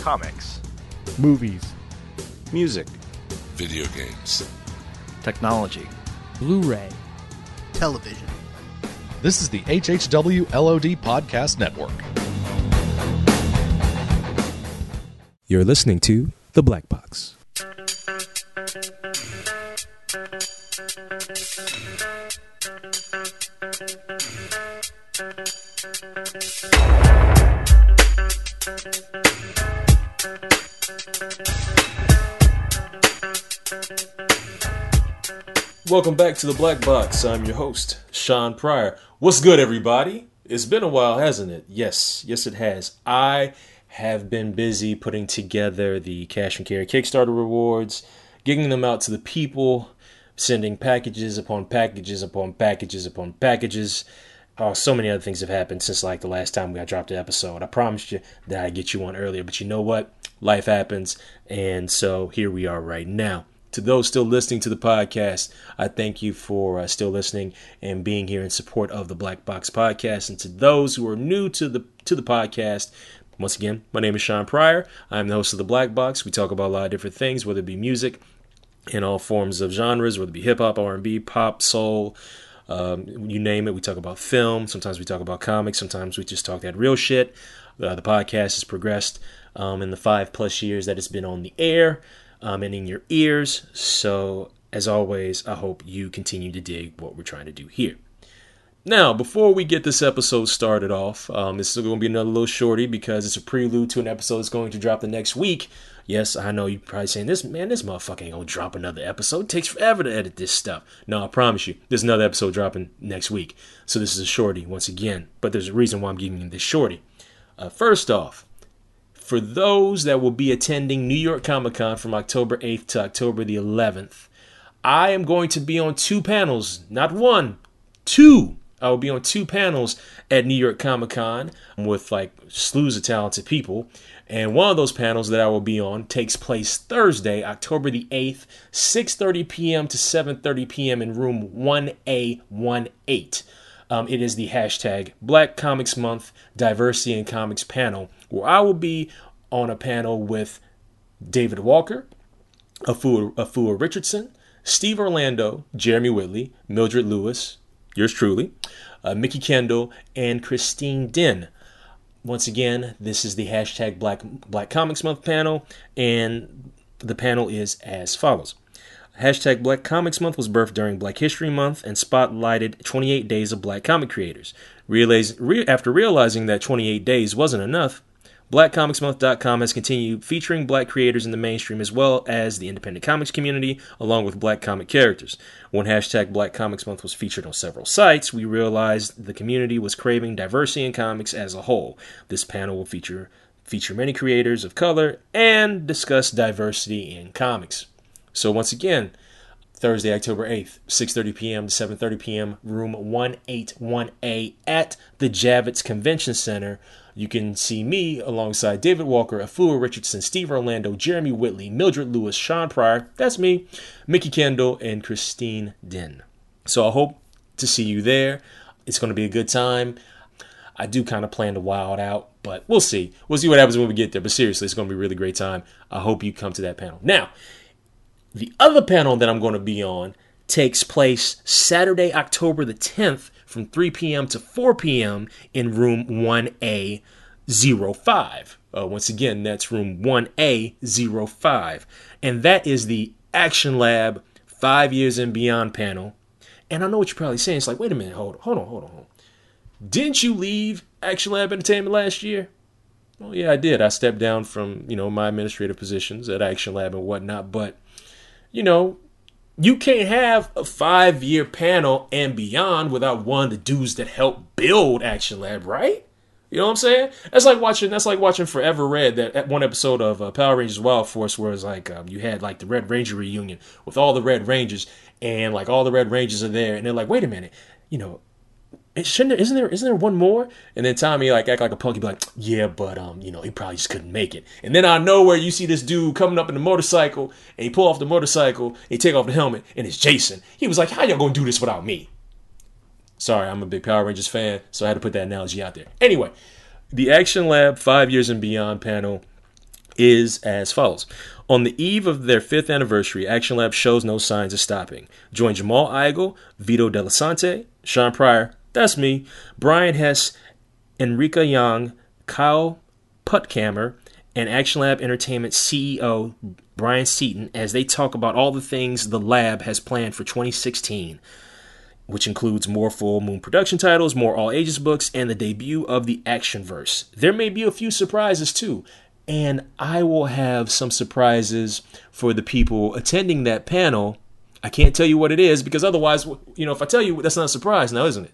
comics, movies, music, video games, technology, Blu ray, television. This is the HHW LOD Podcast Network. You're listening to The Black Box. Welcome back to the Black Box. I'm your host, Shawn Pryor. What's good, everybody? It's been a while, hasn't it? Yes, yes, it has. I have been busy putting together the cash and carry Kickstarter rewards, getting them out to the people, sending packages upon packages upon packages upon packages. Oh, so many other things have happened since like the last time we got dropped the episode. I promised you that I'd get you one earlier, but you know what? Life happens, and so here we are right now to those still listening to the podcast, I thank you for uh, still listening and being here in support of the Black Box Podcast. And to those who are new to the to the podcast, once again, my name is Shawn Pryor. I'm the host of the Black Box. We talk about a lot of different things, whether it be music in all forms of genres, whether it be hip hop, R&B, pop, soul. Um, you name it. We talk about film. Sometimes we talk about comics. Sometimes we just talk that real shit. Uh, the podcast has progressed um, in the five plus years that it's been on the air um, and in your ears. So, as always, I hope you continue to dig what we're trying to do here. Now, before we get this episode started off, um, this is going to be another little shorty because it's a prelude to an episode that's going to drop the next week. Yes, I know you're probably saying this, man, this motherfucker ain't gonna drop another episode. It takes forever to edit this stuff. No, I promise you, there's another episode dropping next week. So this is a shorty once again, but there's a reason why I'm giving you this shorty. Uh, first off, for those that will be attending New York Comic Con from October 8th to October the 11th, I am going to be on two panels, not one, two. I will be on two panels at New York Comic Con with like slews of talented people. And one of those panels that I will be on takes place Thursday, October the 8th, 6:30 p.m. to 7:30 p.m. in room 1A18. Um, it is the hashtag Black Comics Month Diversity in Comics panel, where I will be on a panel with David Walker, Afua, Afua Richardson, Steve Orlando, Jeremy Whitley, Mildred Lewis, yours truly, uh, Mikki Kendall, and Christine Dinh. Once again, this is the hashtag Black Black Comics Month panel, and the panel is as follows. Hashtag Black Comics Month was birthed during Black History Month and spotlighted 28 days of black comic creators. Realize, re, after realizing that 28 days wasn't enough, BlackComicsMonth.com has continued featuring black creators in the mainstream as well as the independent comics community, along with black comic characters. When hashtag Black Comics Month was featured on several sites, we realized the community was craving diversity in comics as a whole. This panel will feature feature many creators of color and discuss diversity in comics. So once again, Thursday, October 8th, 6:30 p.m. to 7:30 p.m., room 181A at the Javits Convention Center. You can see me alongside David Walker, Afua Richardson, Steve Orlando, Jeremy Whitley, Mildred Lewis, Shawn Pryor, that's me, Mikki Kendall, and Christine Dinh. So I hope to see you there. It's going to be a good time. I do kind of plan to wild out, but we'll see. We'll see what happens when we get there. But seriously, it's going to be a really great time. I hope you come to that panel. Now, the other panel that I'm going to be on takes place Saturday, October the 10th from 3 p.m. to 4 p.m. in room 1A05. Uh, once again, that's room 1A05. And that is the Action Lab 5 Years and Beyond panel. And I know what you're probably saying. It's like, wait a minute, hold on, hold on, hold on. Hold on. Didn't you leave Action Lab Entertainment last year? Well, yeah, I did. I stepped down from, you know, my administrative positions at Action Lab and whatnot, but you know, you can't have a five year panel and beyond without one of the dudes that helped build Action Lab, right? You know what I'm saying? That's like watching. That's like watching Forever Red. That one episode of uh, Power Rangers Wild Force, where it's like um, you had like the Red Ranger reunion with all the Red Rangers, and like all the Red Rangers are there, and they're like, "Wait a minute, you know, shouldn't there, isn't there isn't there one more? And then Tommy like act like a punk, he'd be like, yeah, but um, you know, he probably just couldn't make it. And then I know where you see this dude coming up in the motorcycle, and he pull off the motorcycle, he take off the helmet, and it's Jason. He was like, how y'all gonna do this without me? Sorry, I'm a big Power Rangers fan, so I had to put that analogy out there. Anyway, the Action Lab Five Years and Beyond panel is as follows. On the eve of their fifth anniversary, Action Lab shows no signs of stopping. Join Jamal Igle, Vito Delsante, Shawn Pryor, that's me, Brian Hess, Enrica Jang, Kyle Puttkammer, and Action Lab Entertainment CEO Bryan Seaton as they talk about all the things the lab has planned for 2016 which includes more full moon production titles, more all ages books, and the debut of the action verse. There may be a few surprises too, and I will have some surprises for the people attending that panel. I can't tell you what it is because otherwise, you know, if I tell you, that's not a surprise now, isn't it?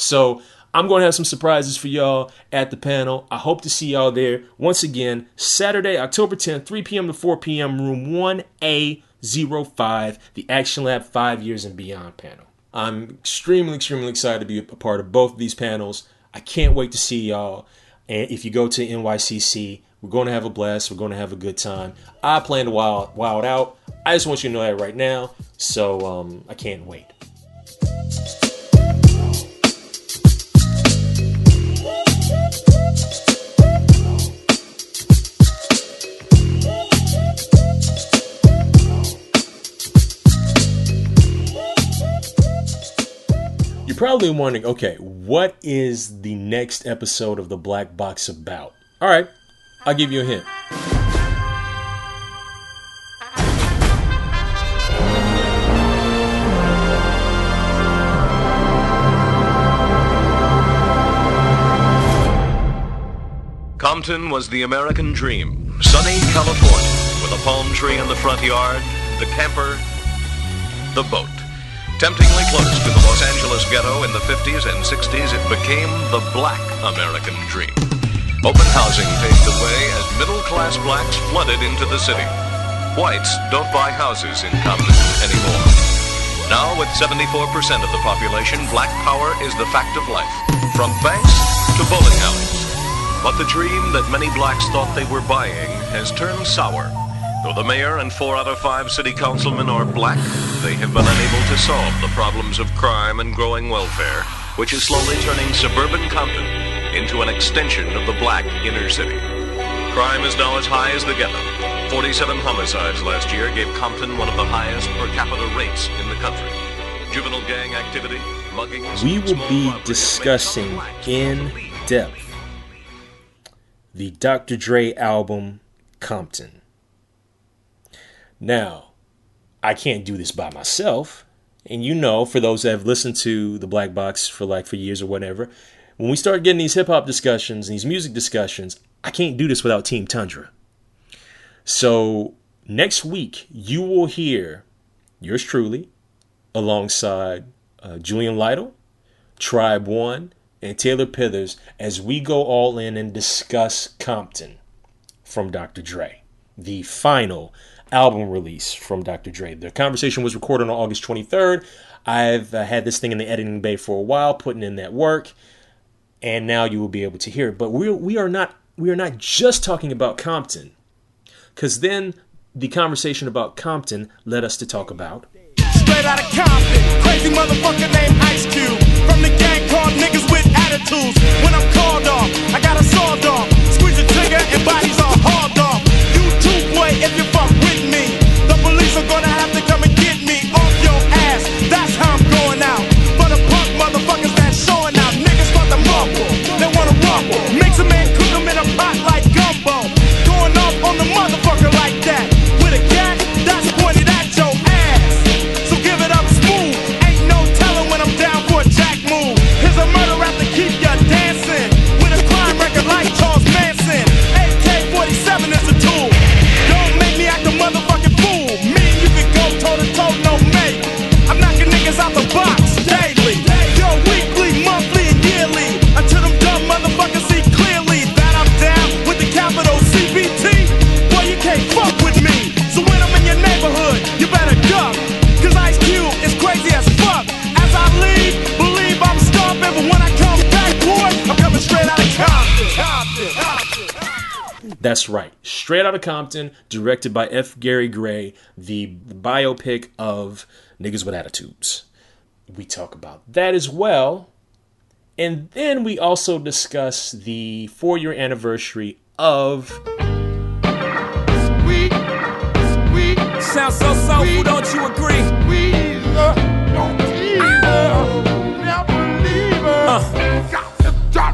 So I'm going to have some surprises for y'all at the panel. I hope to see y'all there once again, Saturday, October 10th, 3 p.m. to 4 p.m., room 1A05, the Action Lab 5 Years and Beyond panel. I'm extremely, extremely excited to be a part of both of these panels. I can't wait to see y'all. And if you go to NYCC, we're going to have a blast. We're going to have a good time. I plan to wild, wild out. I just want you to know that right now. So um, I can't wait. Probably wondering, okay, what is the next episode of the Black Box about? All right, I'll give you a hint. Compton was the American dream. Sunny California, with a palm tree in the front yard, the camper, the boat. Temptingly close to the Los Angeles ghetto in the 50s and 60s, it became the black American dream. Open housing paved the way as middle class blacks flooded into the city. Whites don't buy houses in Compton anymore. Now, with 74% of the population, black power is the fact of life, from banks to bowling alleys. But the dream that many blacks thought they were buying has turned sour. Though the mayor and four out of five city councilmen are black, they have been unable to solve the problems of crime and growing welfare, which is slowly turning suburban Compton into an extension of the black inner city. Crime is now as high as the ghetto. 47 homicides last year gave Compton one of the highest per capita rates in the country. Juvenile gang activity, muggings, We will be discussing in depth the Dr. Dre album Compton. Now, I can't do this by myself. And you know, for those that have listened to the Black Box for like for years or whatever, when we start getting these hip hop discussions, and these music discussions, I can't do this without Team Tundra. So next week, you will hear yours truly alongside uh, Julian Lytle, Tribe One, and Taylor Pithers as we go all in and discuss Compton from Dr. Dre, the final album release from Dr. Dre. The conversation was recorded on August 23rd. I've uh, had this thing in the editing bay for a while, putting in that work, and now you will be able to hear it. But we we are not we are not just talking about Compton, because then the conversation about Compton led us to talk about Straight out of Compton, crazy motherfucker named Ice Cube. From the gang called niggas with attitudes. When I'm called off, I got a sawed off. Squeeze trigger and bodies are hauled off. Boy, if you fuck with me. The police are gonna have to come and get me off your ass. That's how I'm That's right. Straight out of Compton, directed by F. Gary Gray, the biopic of Niggas with Attitudes. We talk about that as well. And then we also discuss the four year anniversary of Sweet, sweet, Sounds so soulful, don't you agree? squeeze. Don't tease her. Never leave her. Got to drop,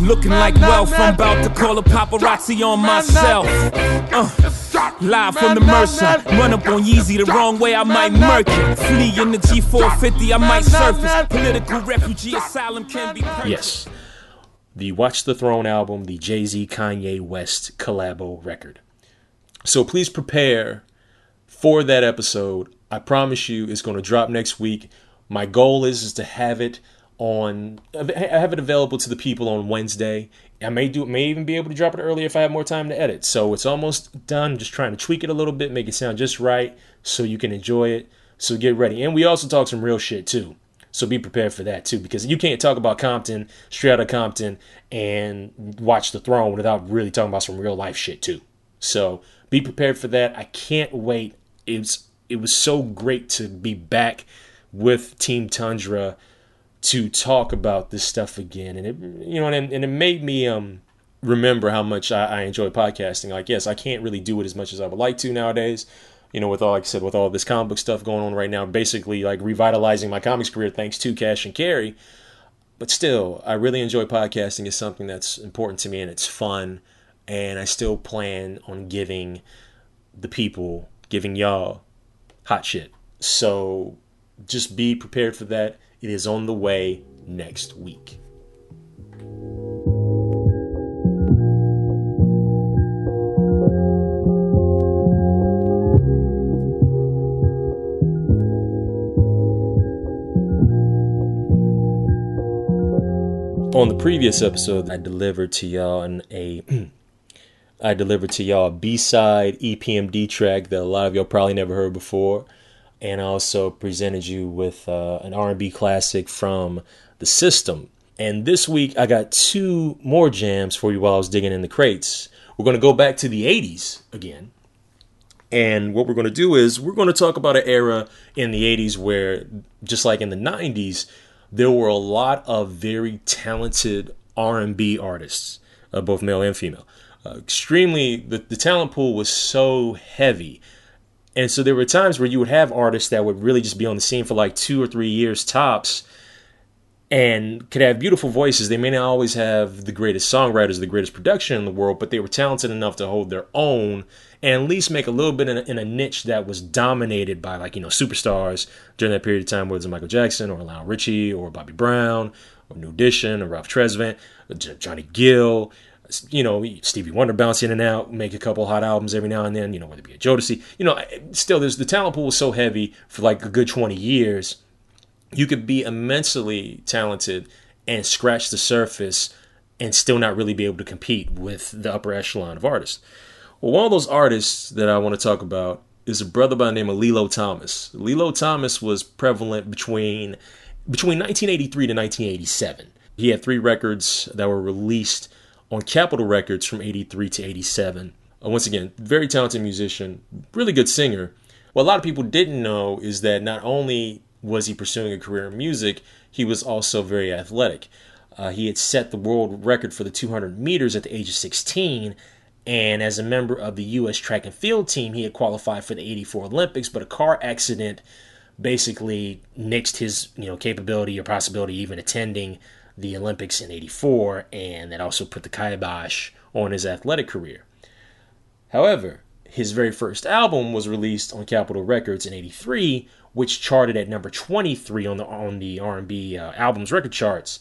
looking like wealth. I'm about to call a paparazzi on myself. Uh, live from the Mercer, run up on Yeezy the wrong way, I might murk it. Flee in the G450, I might surface. Political refugee asylum can be purchased. Yes. The Watch the Throne album, the Jay Z Kanye West collabo record. So please prepare for that episode. I promise you it's going to drop next week. My goal is, is to have it on I have it available to the people on Wednesday. I may do may even be able to drop it earlier if I have more time to edit. So it's almost done. Just trying to tweak it a little bit, make it sound just right so you can enjoy it. So get ready. And we also talk some real shit too. So be prepared for that too, because you can't talk about Compton, straight out of Compton, and watch the throne without really talking about some real life shit too. So be prepared for that. I can't wait. It's it was so great to be back with Team Tundra to talk about this stuff again, and it you know, and, and it made me um remember how much I, I enjoy podcasting. Like, yes, I can't really do it as much as I would like to nowadays. You know, with all like I said, with all this comic book stuff going on right now, basically like revitalizing my comics career thanks to Cash and Carry. But still, I really enjoy podcasting. It's something that's important to me and it's fun. And I still plan on giving the people, giving y'all hot shit. So just be prepared for that. It is on the way next week. On the previous episode, I delivered to y'all an a I delivered to y'all a B-side EPMD track that a lot of y'all probably never heard before, and I also presented you with uh, an R&B classic from the System. And this week, I got two more jams for you while I was digging in the crates. We're going to go back to the 80s again. And what we're going to do is we're going to talk about an era in the 80s where, just like in the 90s, there were a lot of very talented R&B artists, uh, both male and female. Uh, extremely, the, the talent pool was so heavy. And so there were times where you would have artists that would really just be on the scene for like two or three years tops and could have beautiful voices. They may not always have the greatest songwriters, the greatest production in the world, but they were talented enough to hold their own and at least make a little bit in a, in a niche that was dominated by like, you know, superstars during that period of time, whether it's Michael Jackson or Lionel Richie or Bobby Brown or New Edition or Ralph Tresvant, Johnny Gill, you know, Stevie Wonder bounce in and out, make a couple hot albums every now and then, you know, whether it be a Jodeci, you know, still there's the talent pool was so heavy for like a good 20 years. You could be immensely talented and scratch the surface and still not really be able to compete with the upper echelon of artists. Well, one of those artists that I want to talk about is a brother by the name of Lillo Thomas. Lillo Thomas was prevalent between between 1983 to 1987. He had three records that were released on Capitol Records from 83 to 87. Uh, once again, very talented musician, really good singer. What a lot of people didn't know is that not only was he pursuing a career in music, he was also very athletic. Uh, he had set the world record for the 200 meters at the age of 16 and as a member of the U.S. track and field team, he had qualified for the 84 Olympics, but a car accident basically nixed his you know capability or possibility even attending the Olympics in 84, and that also put the kibosh on his athletic career. However, his very first album was released on Capitol Records in 83, which charted at number 23 on the on the R&B uh, albums record charts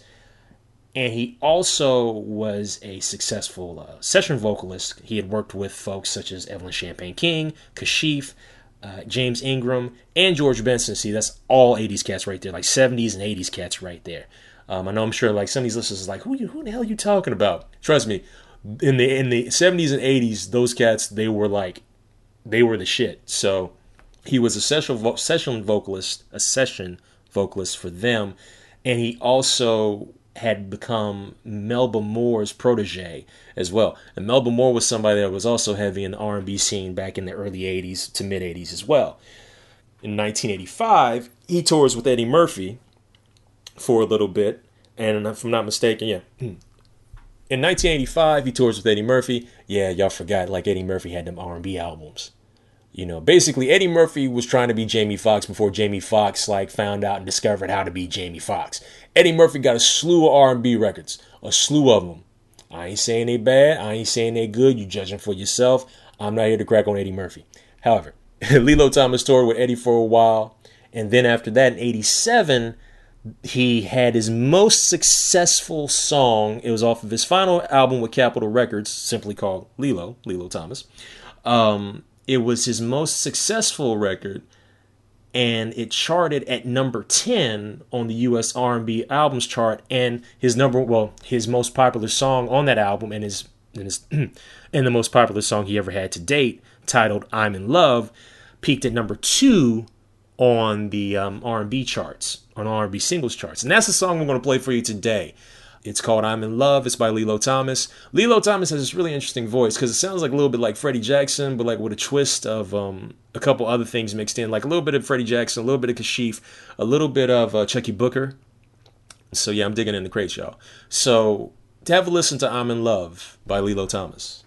and he also was a successful uh, session vocalist. He had worked with folks such as Evelyn Champagne King, Kashif, uh, James Ingram, and George Benson. See, that's all 80s cats right there, like 70s and 80s cats right there. Um, I know I'm sure like some of these listeners is like, who, you, who the hell are you talking about? Trust me, in the in the 70s and 80s, those cats they were like, they were the shit. So he was a session vo- session vocalist, a session vocalist for them, and he also had become Melba Moore's protege as well. And Melba Moore was somebody that was also heavy in the R&B scene back in the early 80s to mid 80s as well. In 1985, he tours with Eddie Murphy for a little bit, and if I'm not mistaken, yeah. In 1985, he tours with Eddie Murphy. Yeah, y'all forgot, like Eddie Murphy had them R&B albums. You know, basically Eddie Murphy was trying to be Jamie Foxx before Jamie Foxx like found out and discovered how to be Jamie Foxx. Eddie Murphy got a slew of R&B records, a slew of them. I ain't saying they bad, I ain't saying they good. You judging for yourself. I'm not here to crack on Eddie Murphy. However, Lillo Thomas toured with Eddie for a while, and then after that in '87, he had his most successful song. It was off of his final album with Capitol Records, simply called Lillo, Lillo Thomas. Um, it was his most successful record and it charted at number 10 on the US R&B albums chart and his number well his most popular song on that album and his and, his, and the most popular song he ever had to date titled I'm in Love peaked at number 2 on the um, R&B charts on R&B singles charts and that's the song we're going to play for you today it's called I'm in Love. It's by Lillo Thomas. Lillo Thomas has this really interesting voice because it sounds like a little bit like Freddie Jackson, but like with a twist of um, a couple other things mixed in, like a little bit of Freddie Jackson, a little bit of Kashif, a little bit of uh, Chucky Booker. So yeah, I'm digging in the crates, y'all. So to have a listen to I'm in Love by Lillo Thomas.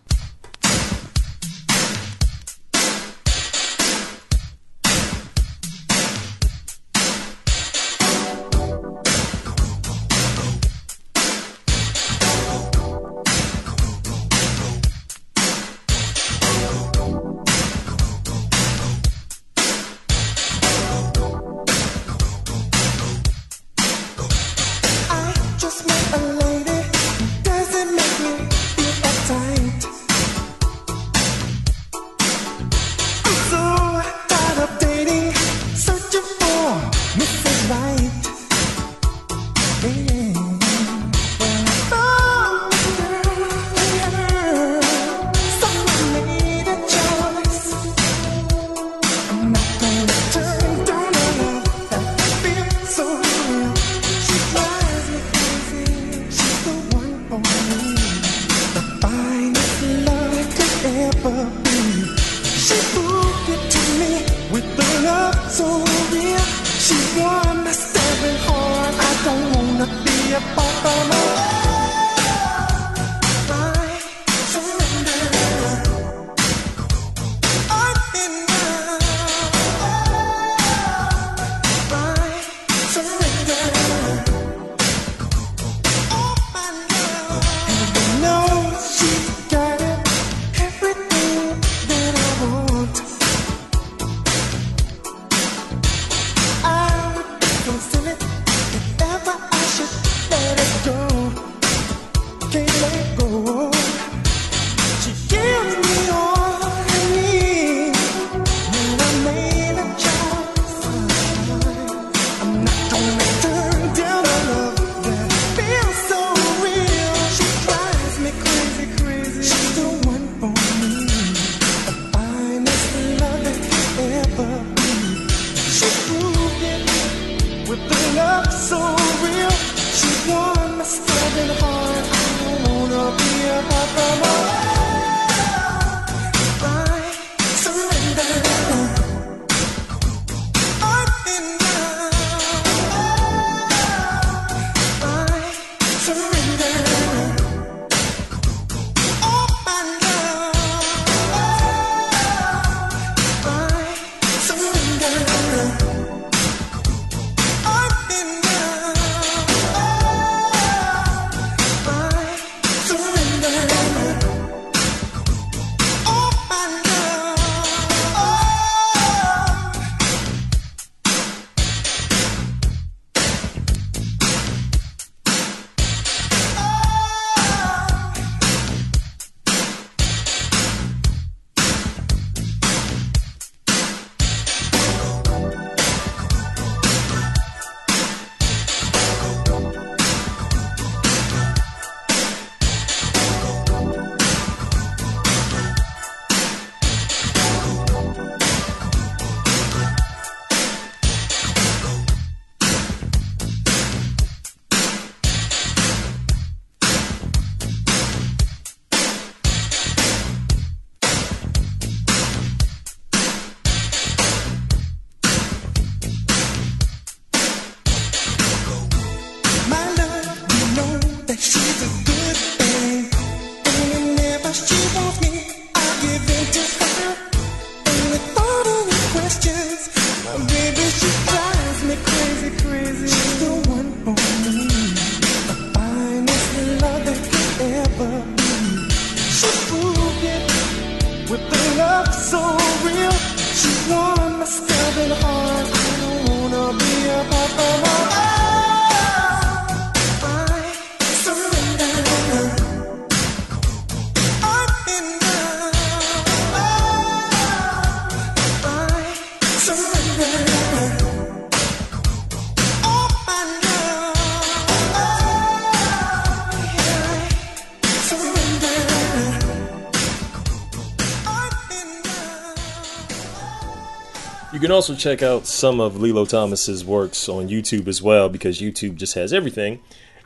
Also check out some of Lillo Thomas's works on YouTube as well because YouTube just has everything.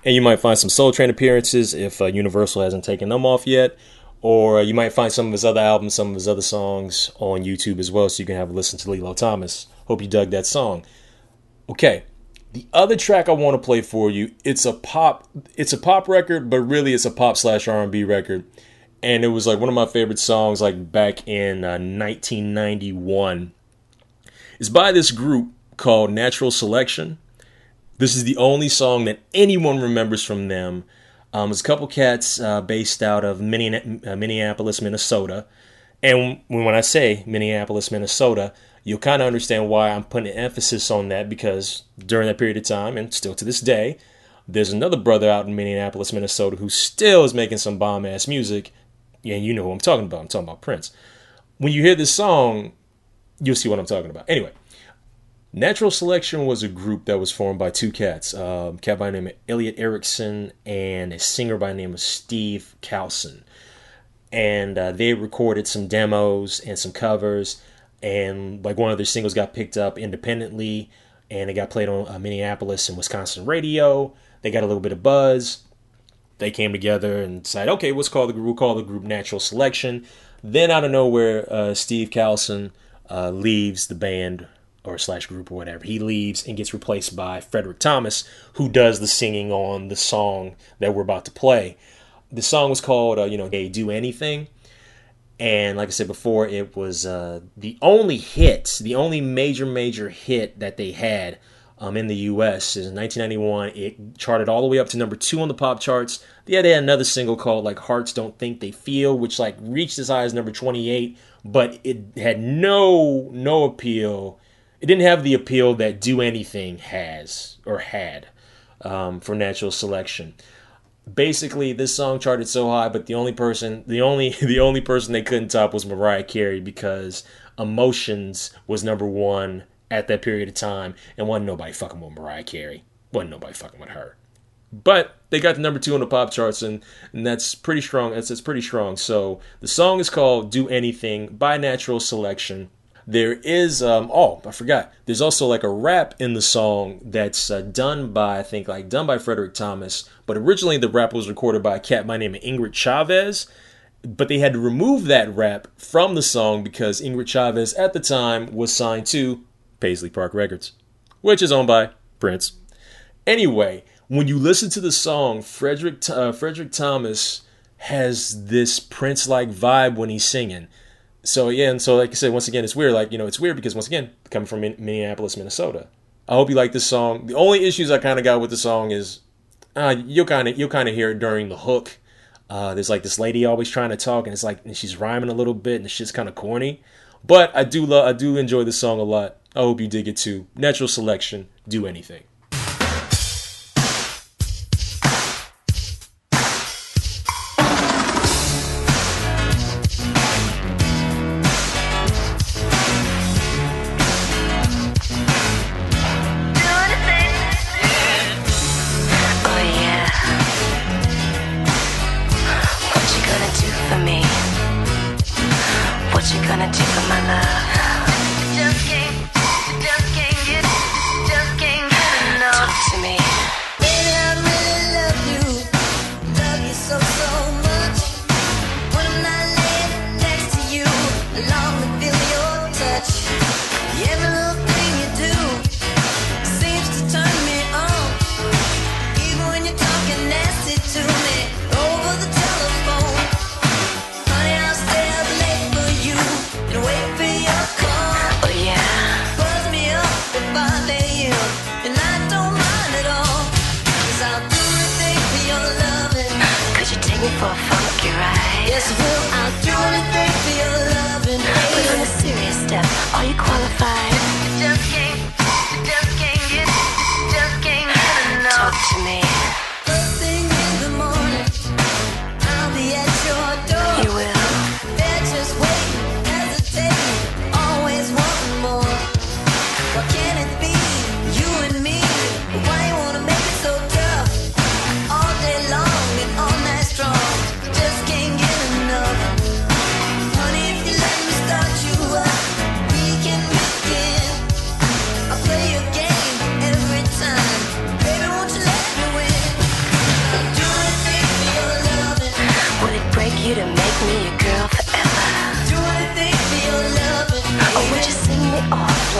And you might find some Soul Train appearances if uh, Universal hasn't taken them off yet. Or uh, you might find some of his other albums, some of his other songs on YouTube as well, so you can have a listen to Lillo Thomas. Hope you dug that song. Okay, the other track I want to play for you, it's a pop, it's a pop record, but really it's a pop slash R and B record, and it was like one of my favorite songs, like back in uh, 1991. It's by this group called Natural Selection. This is the only song that anyone remembers from them. Um, it's a couple cats uh, based out of uh, Minneapolis, Minnesota. And when I say Minneapolis, Minnesota, you'll kind of understand why I'm putting emphasis on that because during that period of time, and still to this day, there's another brother out in Minneapolis, Minnesota, who still is making some bomb ass music. And you know who I'm talking about. I'm talking about Prince. When you hear this song, you'll see what I'm talking about. Anyway, Natural Selection was a group that was formed by two cats, um, a cat by the name of Elliot Erickson and a singer by the name of Steve Carlson. And uh, they recorded some demos and some covers, and like one of their singles got picked up independently, and it got played on uh, Minneapolis and Wisconsin radio. They got a little bit of buzz. They came together and decided, okay, let's call the group. We'll call the group Natural Selection. Then out of nowhere, uh, Steve Carlson uh, leaves the band or slash group or whatever. He leaves and gets replaced by Frederick Thomas, who does the singing on the song that we're about to play. The song was called, uh, you know, "Hey, Do Anything," and like I said before, it was uh, the only hit, the only major major hit that they had um, in the U.S. is in 1991. It charted all the way up to number two on the pop charts. Yeah, They had another single called like "Hearts Don't Think They Feel," which like reached as high as number 28, but it had no no appeal it didn't have the appeal that Do Anything has or had um, for natural selection. Basically, this song charted so high, but the only person, the only, the only person they couldn't top was Mariah Carey because "Emotions" was number one at that period of time, and wasn't nobody fucking with Mariah Carey. wasn't nobody fucking with her. But they got the number two on the pop charts, and, and that's pretty strong. That's, that's pretty strong. So the song is called "Do Anything" by Natural Selection there is um oh i forgot there's also like a rap in the song that's uh, done by i think like done by frederick thomas but originally the rap was recorded by a cat by name of ingrid chavez but they had to remove that rap from the song because ingrid chavez at the time was signed to paisley park records which is owned by prince anyway when you listen to the song frederick uh, frederick thomas has this prince like vibe when he's singing so yeah, and so like I said, once again, it's weird. Like you know, it's weird because once again, coming from Minneapolis, Minnesota. I hope you like this song. The only issues I kind of got with the song is uh, you'll kind of you'll kind of hear it during the hook. Uh, there's like this lady always trying to talk, and it's like and she's rhyming a little bit, and the shit's kind of corny. But I do love, I do enjoy the song a lot. I hope you dig it too. Natural selection, do anything.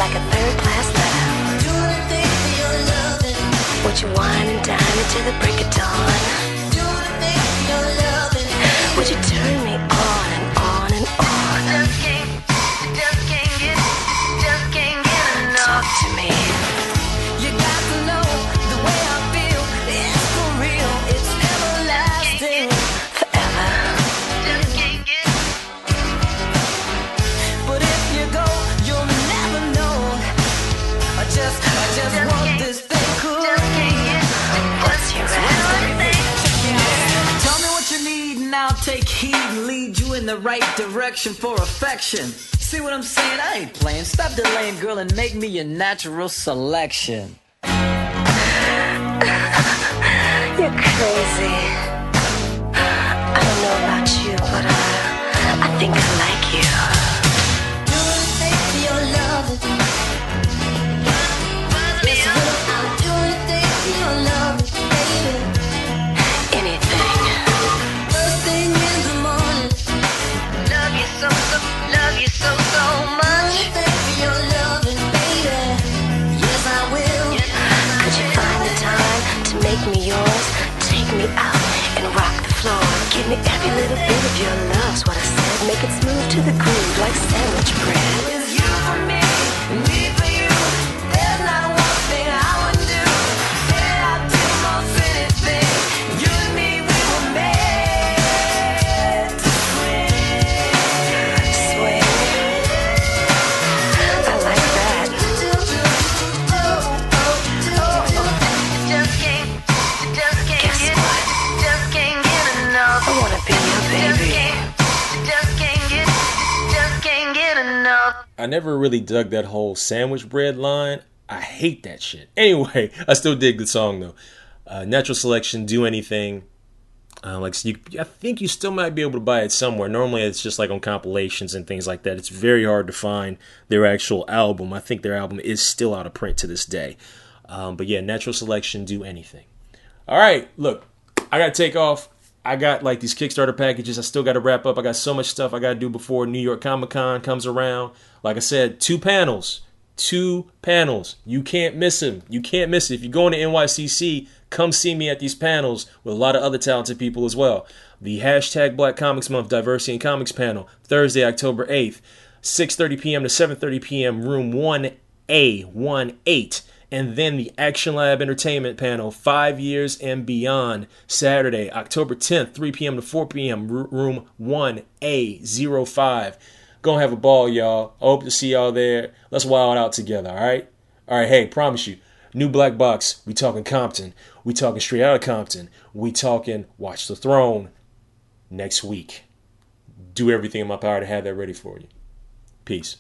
Like a third class letter. Would you wine and dine me till the break of dawn? Would you turn in the right direction for affection. See what I'm saying? I ain't playing. Stop delaying, girl, and make me your natural selection. You're crazy. I don't know about you, but I, I think I like Out and rock the floor. Give me every little bit of your love's what I said. Make it smooth to the groove like sandwich bread. It's you for me, me I never really dug that whole sandwich bread line. I hate that shit. Anyway, I still dig the song though. Uh, Natural Selection, Do Anything. Uh, like you, I think you still might be able to buy it somewhere. Normally, it's just like on compilations and things like that. It's very hard to find their actual album. I think their album is still out of print to this day. Um, but yeah, Natural Selection, Do Anything. All right, look, I gotta take off. I got like these Kickstarter packages. I still got to wrap up. I got so much stuff I got to do before New York Comic Con comes around. Like I said, two panels. Two panels. You can't miss them. You can't miss it. If you're going to NYCC, come see me at these panels with a lot of other talented people as well. The hashtag Black Comics Month Diversity in Comics panel, Thursday, October 8th, 6.30 p.m. to 7.30 p.m., room 1A, 1-8 and then the Action Lab Entertainment panel, Five Years and Beyond, Saturday, October 10th, 3 p.m. to 4 p.m., room 1A05. Gonna have a ball, y'all. I hope to see y'all there. Let's wild out together, all right? All right, hey, promise you. New Black Box, we talking Compton. We talking straight out of Compton. We talking Watch the Throne next week. Do everything in my power to have that ready for you. Peace.